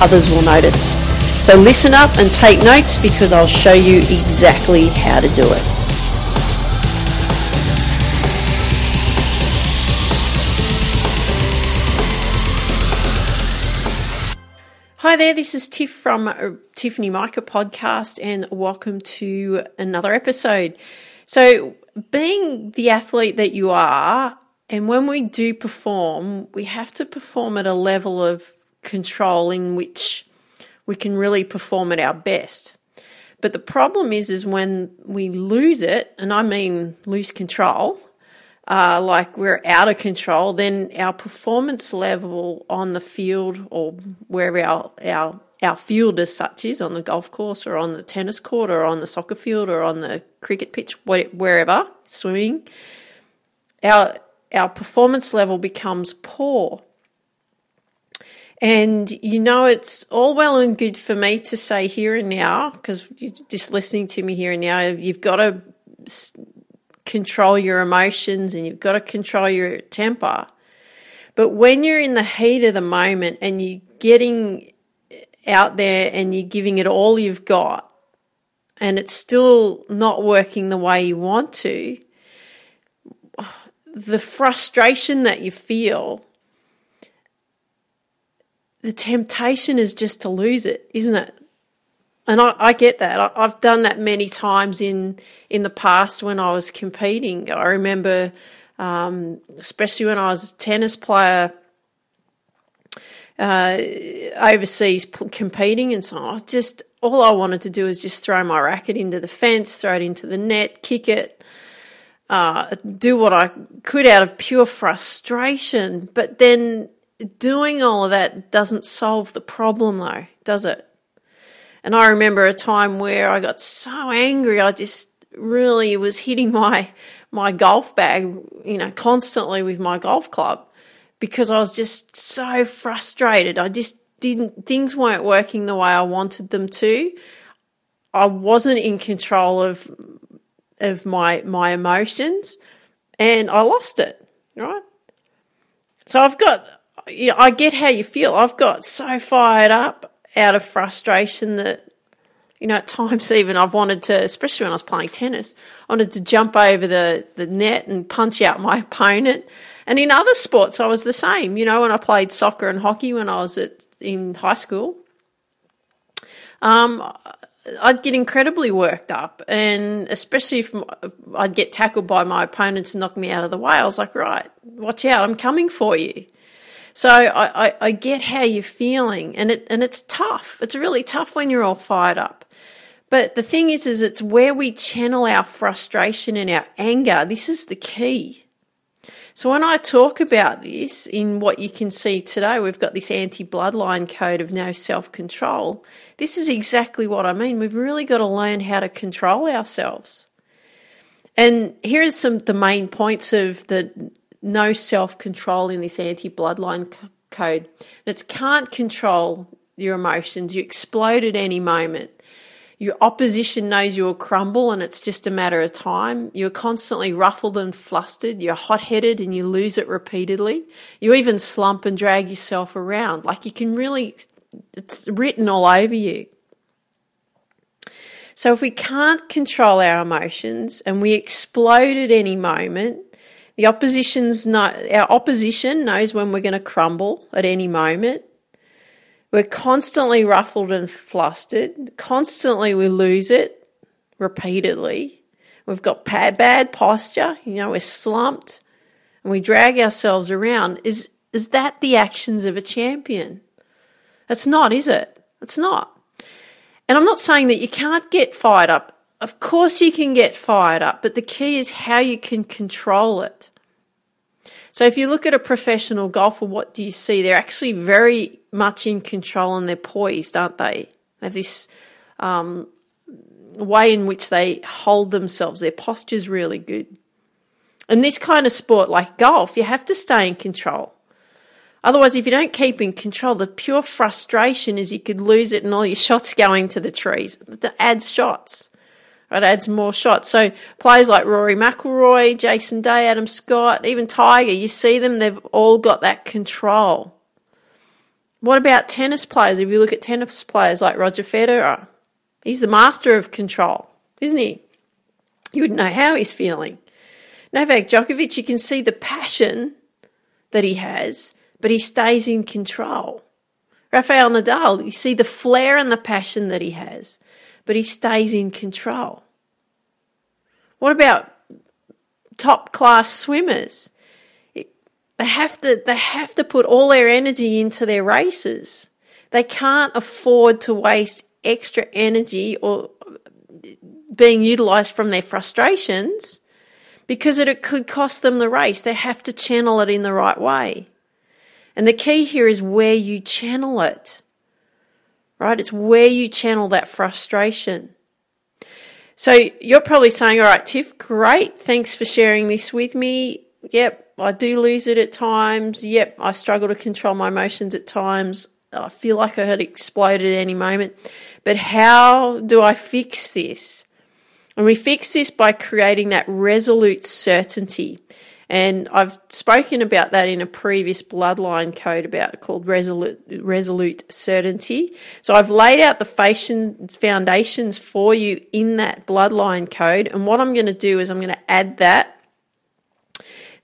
others will notice. So listen up and take notes because I'll show you exactly how to do it. Hi there, this is Tiff from uh, Tiffany Micah podcast, and welcome to another episode. So, being the athlete that you are, and when we do perform, we have to perform at a level of control in which we can really perform at our best. But the problem is, is when we lose it, and I mean lose control, uh, like we're out of control, then our performance level on the field or wherever our, our our field as such is on the golf course or on the tennis court or on the soccer field or on the cricket pitch, wherever, swimming, our our performance level becomes poor. And you know, it's all well and good for me to say here and now, because you're just listening to me here and now, you've got to control your emotions and you've got to control your temper. But when you're in the heat of the moment and you're getting eh, out there and you're giving it all you've got and it's still not working the way you want to, the frustration that you feel, the temptation is just to lose it, isn't it? and I, I, get that. I, have done that many times in in the past when I was competing. I remember, um, especially when I was a tennis player uh, overseas competing and so on. I just all I wanted to do was just throw my racket into the fence, throw it into the net, kick it, uh, do what I could out of pure frustration. But then doing all of that doesn't solve the problem, though, does it? And I remember a time where I got so angry, I just really was hitting my my golf bag, you know, constantly with my golf club because I was just so frustrated. I just didn't things weren't working the way I wanted them to. I wasn't in control of of my my emotions and I lost it, right? So I've got you know, I get how you feel. I've got so fired up out of frustration that you know, at times even I've wanted to, especially when I was playing tennis, I wanted to jump over the, the net and punch out my opponent. And in other sports, I was the same. You know, when I played soccer and hockey when I was at, in high school, um, I'd get incredibly worked up. And especially if I'd get tackled by my opponents and knock me out of the way, I was like, right, watch out, I'm coming for you. So I, I, I, get how you're feeling, and it and it's tough. It's really tough when you're all fired up. But the thing is, is it's where we channel our frustration and our anger. This is the key. So when I talk about this in what you can see today, we've got this anti-bloodline code of no self-control. This is exactly what I mean. We've really got to learn how to control ourselves. And here are some the main points of the no self control in this anti bloodline c- code. It's can't control your emotions. You explode at any moment. Your opposition knows you'll crumble and it's just a matter of time. You're constantly ruffled and flustered. You're hot headed and you lose it repeatedly. You even slump and drag yourself around. Like you can really, it's written all over you. So if we can't control our emotions and we explode at any moment, the opposition's our opposition knows when we're going to crumble at any moment. We're constantly ruffled and flustered. Constantly we lose it repeatedly. We've got bad, bad posture. You know, we're slumped and we drag ourselves around. Is, is that the actions of a champion? It's not, is it? It's not. And I'm not saying that you can't get fired up of course, you can get fired up, but the key is how you can control it. So if you look at a professional golfer, what do you see? They're actually very much in control and they're poised, aren't they? They have this um, way in which they hold themselves. Their posture's really good. In this kind of sport like golf, you have to stay in control. Otherwise, if you don't keep in control, the pure frustration is you could lose it and all your shots going to the trees. That adds shots. It adds more shots. So players like Rory McIlroy, Jason Day, Adam Scott, even Tiger, you see them, they've all got that control. What about tennis players? If you look at tennis players like Roger Federer, he's the master of control, isn't he? You wouldn't know how he's feeling. Novak Djokovic, you can see the passion that he has, but he stays in control. Rafael Nadal, you see the flair and the passion that he has, but he stays in control. What about top class swimmers? They have to they have to put all their energy into their races. They can't afford to waste extra energy or being utilized from their frustrations because it could cost them the race. They have to channel it in the right way. And the key here is where you channel it right? It's where you channel that frustration. So you're probably saying, all right, Tiff, great. Thanks for sharing this with me. Yep, I do lose it at times. Yep, I struggle to control my emotions at times. I feel like I had exploded at any moment. But how do I fix this? And we fix this by creating that resolute certainty. And I've spoken about that in a previous bloodline code about called resolute, resolute certainty. So I've laid out the foundations for you in that bloodline code. And what I'm going to do is I'm going to add that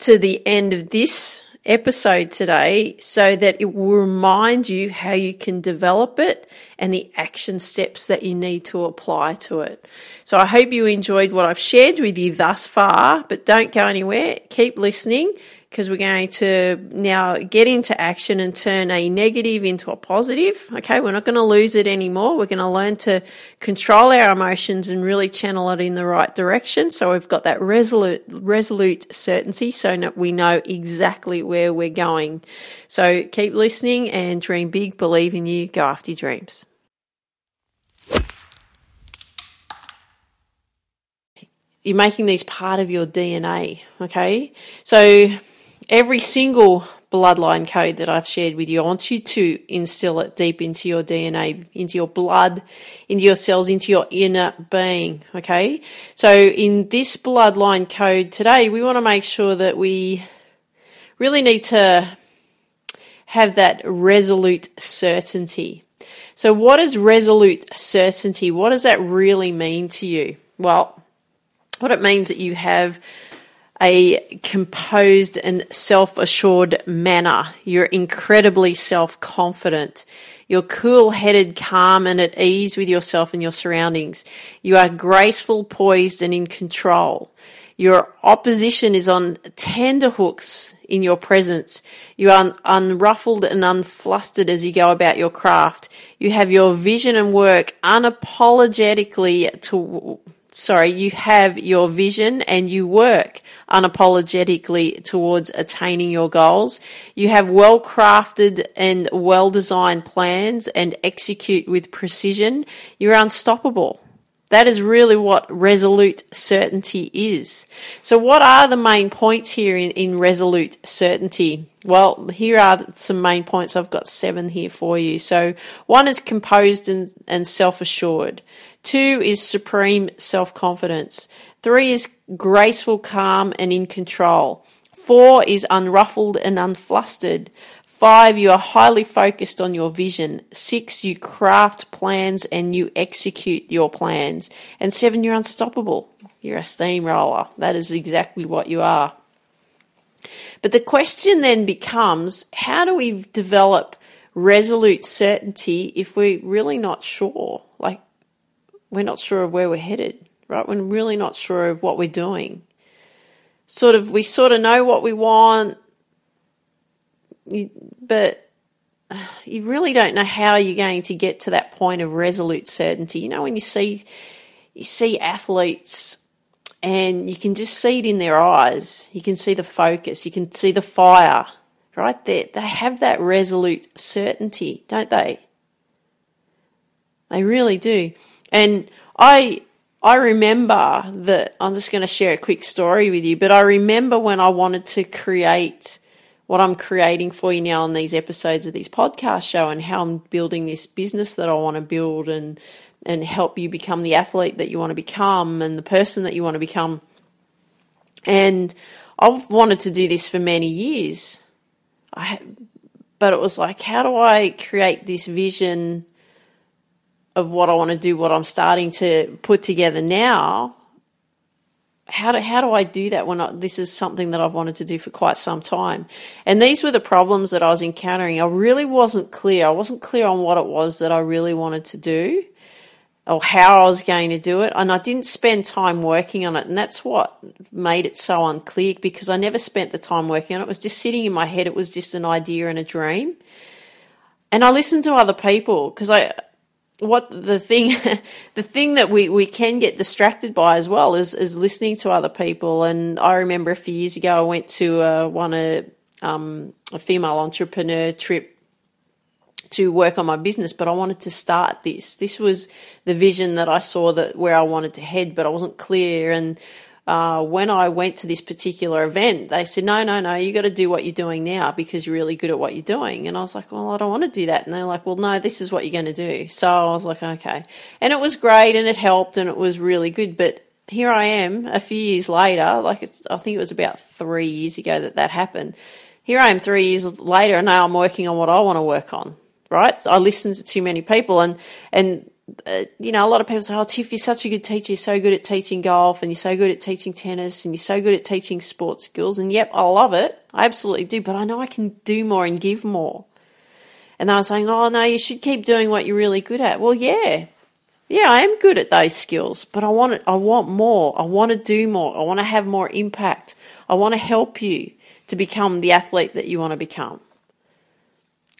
to the end of this episode today so that it will remind you how you can develop it and the action steps that you need to apply to it. So I hope you enjoyed what I've shared with you thus far, but don't go anywhere. Keep listening because we're going to now get into action and turn a negative into a positive. Okay, we're not going to lose it anymore. We're going to learn to control our emotions and really channel it in the right direction. So we've got that resolute, resolute certainty so that we know exactly where we're going. So keep listening and dream big, believe in you, go after your dreams. You're making these part of your DNA, okay? So every single bloodline code that I've shared with you, I want you to instill it deep into your DNA, into your blood, into your cells, into your inner being. Okay. So in this bloodline code today, we want to make sure that we really need to have that resolute certainty. So what is resolute certainty? What does that really mean to you? Well, what it means that you have a composed and self assured manner. You're incredibly self confident. You're cool headed, calm, and at ease with yourself and your surroundings. You are graceful, poised, and in control. Your opposition is on tender hooks in your presence. You are unruffled and unflustered as you go about your craft. You have your vision and work unapologetically to sorry, you have your vision and you work unapologetically towards attaining your goals. You have well crafted and well designed plans and execute with precision. You're unstoppable. That is really what resolute certainty is. So, what are the main points here in, in resolute certainty? Well, here are some main points. I've got seven here for you. So, one is composed and, and self assured. Two is supreme self confidence. Three is graceful, calm, and in control. Four is unruffled and unflustered. Five, you are highly focused on your vision. Six, you craft plans and you execute your plans. And seven, you're unstoppable. You're a steamroller. That is exactly what you are. But the question then becomes how do we develop resolute certainty if we're really not sure? We're not sure of where we're headed, right? We're really not sure of what we're doing. Sort of, we sort of know what we want, but you really don't know how you're going to get to that point of resolute certainty. You know, when you see you see athletes and you can just see it in their eyes. You can see the focus, you can see the fire, right? They, they have that resolute certainty, don't they? They really do. And I I remember that I'm just going to share a quick story with you, but I remember when I wanted to create what I'm creating for you now on these episodes of this podcast show and how I'm building this business that I want to build and and help you become the athlete that you want to become and the person that you want to become. And I've wanted to do this for many years. I, but it was like, how do I create this vision of what I want to do, what I'm starting to put together now? How do, how do I do that when I, this is something that I've wanted to do for quite some time? And these were the problems that I was encountering. I really wasn't clear. I wasn't clear on what it was that I really wanted to do or how I was going to do it. And I didn't spend time working on it. And that's what made it so unclear because I never spent the time working on it. It was just sitting in my head. It was just an idea and a dream. And I listened to other people because I, what the thing, the thing that we, we can get distracted by as well is, is listening to other people. And I remember a few years ago, I went to a, one, a, um, a female entrepreneur trip to work on my business, but I wanted to start this. This was the vision that I saw that where I wanted to head, but I wasn't clear. And uh, when I went to this particular event, they said, "No, no, no, you got to do what you're doing now because you're really good at what you're doing." And I was like, "Well, I don't want to do that." And they're like, "Well, no, this is what you're going to do." So I was like, "Okay," and it was great and it helped and it was really good, but. Here I am a few years later, like I think it was about three years ago that that happened. Here I am three years later, and now I'm working on what I want to work on right? I listen to too many people, and and uh, you know, a lot of people say, "Oh, Tiff, you're such a good teacher. You're so good at teaching golf, and you're so good at teaching tennis, and you're so good at teaching sports skills." And yep, I love it. I absolutely do. But I know I can do more and give more. And they were saying, "Oh no, you should keep doing what you're really good at." Well, yeah, yeah, I am good at those skills, but I want it. I want more. I want to do more. I want to have more impact. I want to help you to become the athlete that you want to become.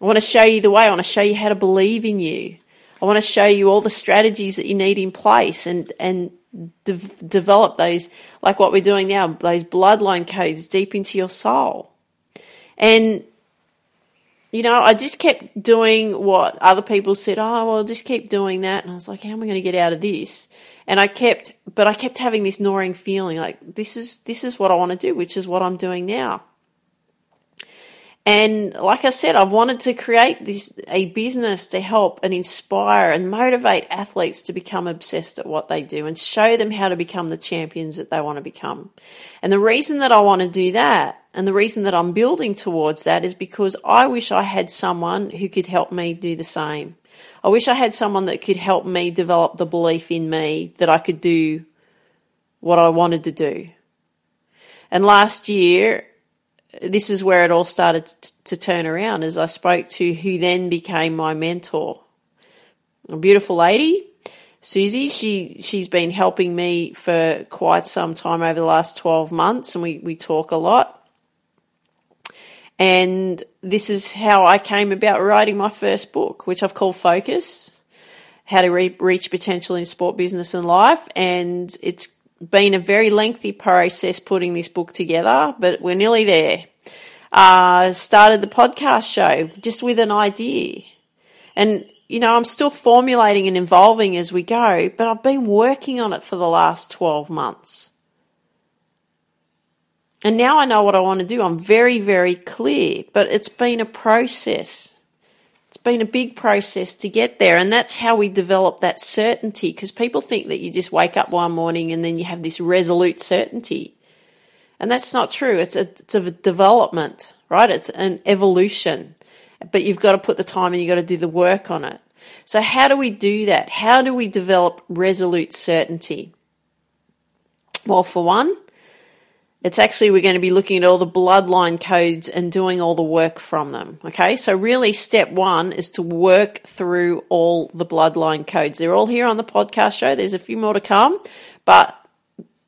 I want to show you the way. I want to show you how to believe in you. I want to show you all the strategies that you need in place and and de- develop those like what we're doing now, those bloodline codes deep into your soul. And you know, I just kept doing what other people said, oh, well, just keep doing that. And I was like, how am I going to get out of this? And I kept, but I kept having this gnawing feeling like this is, this is what I want to do, which is what I'm doing now. And like I said, I've wanted to create this a business to help and inspire and motivate athletes to become obsessed at what they do and show them how to become the champions that they want to become. And the reason that I want to do that and the reason that I'm building towards that is because I wish I had someone who could help me do the same. I wish I had someone that could help me develop the belief in me that I could do what I wanted to do. And last year, this is where it all started to turn around as I spoke to who then became my mentor. A beautiful lady, Susie. She she's been helping me for quite some time over the last 12 months and we, we talk a lot. And this is how I came about writing my first book, which I've called Focus How to Re- Reach Potential in Sport, Business, and Life. And it's been a very lengthy process putting this book together, but we're nearly there. Uh, started the podcast show just with an idea. And, you know, I'm still formulating and evolving as we go, but I've been working on it for the last 12 months. And now I know what I want to do. I'm very, very clear, but it's been a process. It's been a big process to get there, and that's how we develop that certainty because people think that you just wake up one morning and then you have this resolute certainty. And that's not true. It's a, it's a development, right? It's an evolution. But you've got to put the time and you've got to do the work on it. So, how do we do that? How do we develop resolute certainty? Well, for one, it's actually, we're going to be looking at all the bloodline codes and doing all the work from them. Okay, so really, step one is to work through all the bloodline codes. They're all here on the podcast show. There's a few more to come, but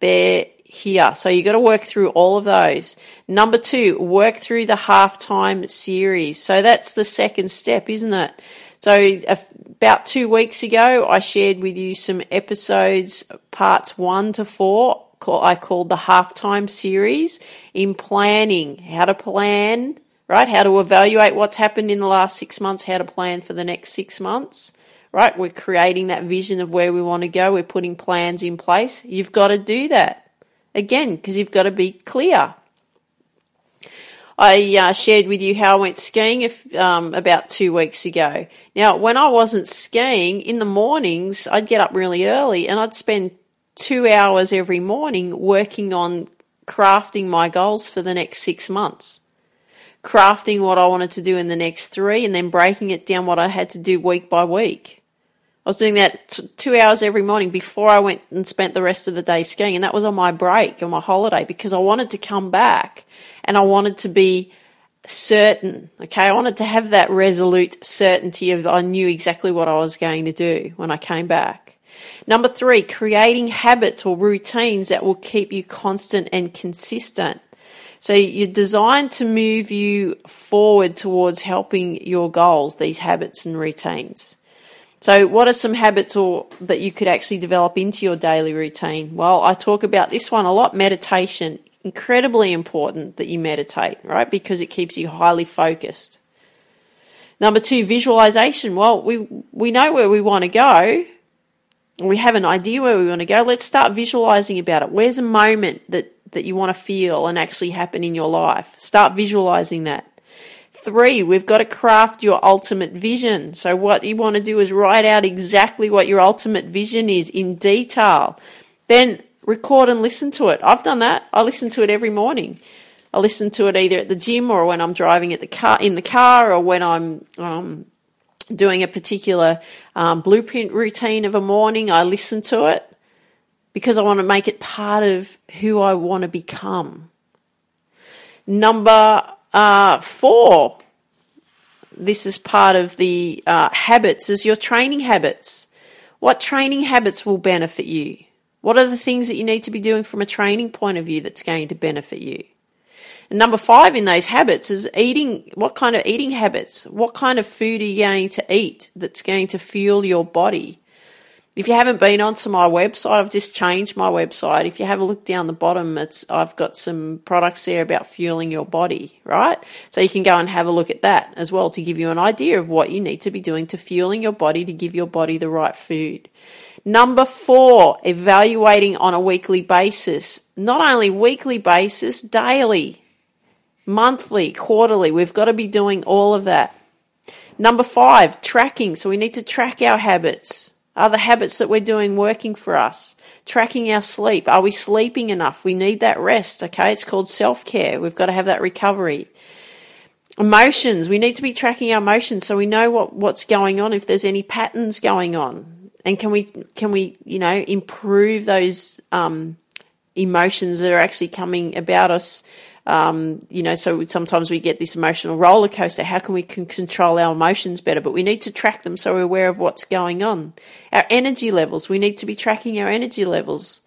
they're here. So you got to work through all of those. Number two, work through the halftime series. So that's the second step, isn't it? So about two weeks ago, I shared with you some episodes, parts one to four I called the halftime series in planning, how to plan, right? How to evaluate what's happened in the last six months, how to plan for the next six months, right? We're creating that vision of where we want to go. We're putting plans in place. You've got to do that again because you've got to be clear. I uh, shared with you how I went skiing if, um, about two weeks ago. Now, when I wasn't skiing in the mornings, I'd get up really early and I'd spend two hours every morning working on crafting my goals for the next six months crafting what I wanted to do in the next three and then breaking it down what I had to do week by week. I was doing that t- two hours every morning before I went and spent the rest of the day skiing. And that was on my break, on my holiday, because I wanted to come back and I wanted to be certain. Okay. I wanted to have that resolute certainty of I knew exactly what I was going to do when I came back. Number three, creating habits or routines that will keep you constant and consistent. So you're designed to move you forward towards helping your goals, these habits and routines. So what are some habits or that you could actually develop into your daily routine? Well, I talk about this one a lot, meditation. Incredibly important that you meditate, right? Because it keeps you highly focused. Number two, visualization. Well, we, we know where we want to go. We have an idea where we want to go. Let's start visualizing about it. Where's a moment that that you want to feel and actually happen in your life. Start visualizing that. Three, we've got to craft your ultimate vision. So, what you want to do is write out exactly what your ultimate vision is in detail. Then record and listen to it. I've done that. I listen to it every morning. I listen to it either at the gym or when I'm driving at the car in the car or when I'm um, doing a particular um, blueprint routine of a morning. I listen to it because I want to make it part of who I want to become. Number uh, four, this is part of the uh, habits, is your training habits. What training habits will benefit you? What are the things that you need to be doing from a training point of view that's going to benefit you? And number five in those habits is eating. What kind of eating habits? What kind of food are you going to eat that's going to fuel your body? If you haven't been onto my website, I've just changed my website. If you have a look down the bottom, it's I've got some products there about fueling your body, right? So you can go and have a look at that as well to give you an idea of what you need to be doing to fueling your body to give your body the right food. Number four, evaluating on a weekly basis. Not only weekly basis, daily, monthly, quarterly. We've got to be doing all of that. Number five, tracking. So we need to track our habits. Are the habits that we're doing working for us? Tracking our sleep. Are we sleeping enough? We need that rest, okay? It's called self care. We've got to have that recovery. Emotions. We need to be tracking our emotions so we know what, what's going on, if there's any patterns going on. And can we, can we, you know, improve those, um, emotions that are actually coming about us um, you know, so sometimes we get this emotional roller coaster. How can we can control our emotions better? But we need to track them so we're aware of what's going on. Our energy levels, we need to be tracking our energy levels.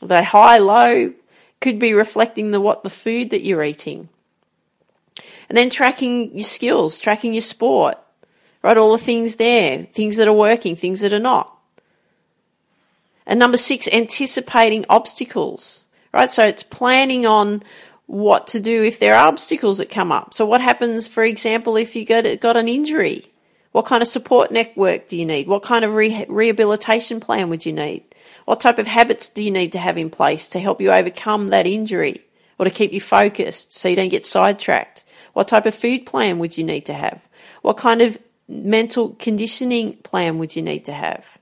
The high, low could be reflecting the what the food that you're eating. And then tracking your skills, tracking your sport, right? All the things there, things that are working, things that are not. And number six, anticipating obstacles, right? So it's planning on what to do if there are obstacles that come up. So, what happens, for example, if you got, got an injury? What kind of support network do you need? What kind of re- rehabilitation plan would you need? What type of habits do you need to have in place to help you overcome that injury or to keep you focused so you don't get sidetracked? What type of food plan would you need to have? What kind of mental conditioning plan would you need to have?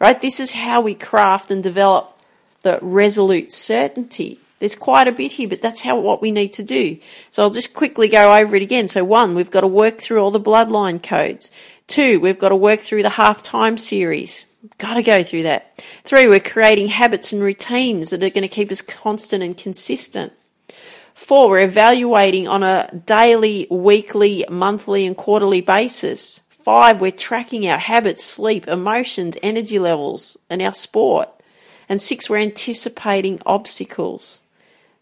Right? This is how we craft and develop the resolute certainty there's quite a bit here, but that's how what we need to do. So I'll just quickly go over it again. So one, we've got to work through all the bloodline codes. Two, we've got to work through the halftime series. Got to go through that. Three, we're creating habits and routines that are going to keep us constant and consistent. Four, we're evaluating on a daily, weekly, monthly, and quarterly basis. Five, we're tracking our habits, sleep, emotions, energy levels, and our sport. And six, we're anticipating obstacles.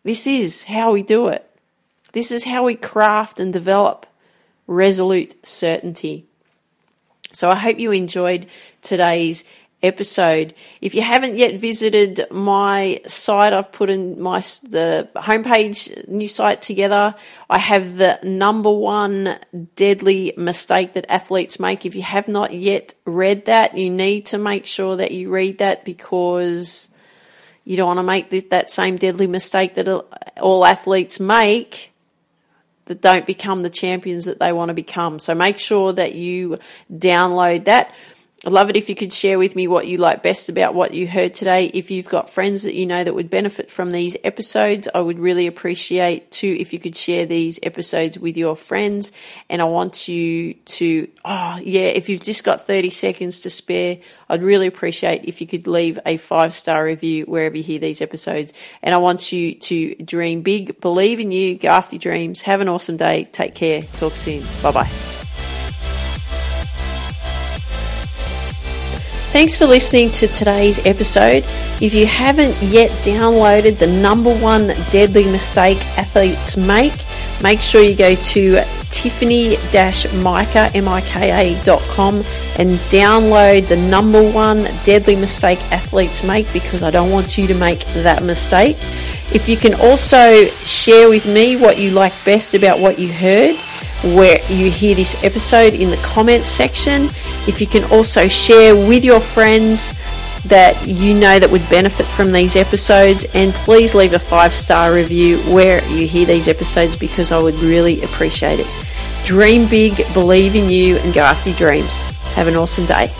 This is how we do it. This is how we craft and develop resolute certainty. So I hope you enjoyed today's episode. If you haven't yet visited my site, I've put in my the homepage new site together. I have the number one deadly mistake that athletes make. If you have not yet read that, you need to make sure that you read that because you don't want to make that same deadly mistake that all athletes make that don't become the champions that they want to become. So make sure that you download that. I'd love it if you could share with me what you like best about what you heard today. If you've got friends that you know that would benefit from these episodes, I would really appreciate too if you could share these episodes with your friends. And I want you to, oh yeah, if you've just got 30 seconds to spare, I'd really appreciate if you could leave a five star review wherever you hear these episodes. And I want you to dream big, believe in you, go after your dreams. Have an awesome day. Take care. Talk soon. Bye bye. Thanks for listening to today's episode. If you haven't yet downloaded the number one deadly mistake athletes make, make sure you go to tiffany-mika.com and download the number one deadly mistake athletes make because I don't want you to make that mistake. If you can also share with me what you like best about what you heard, where you hear this episode in the comments section if you can also share with your friends that you know that would benefit from these episodes and please leave a five star review where you hear these episodes because I would really appreciate it. Dream big, believe in you, and go after your dreams. Have an awesome day.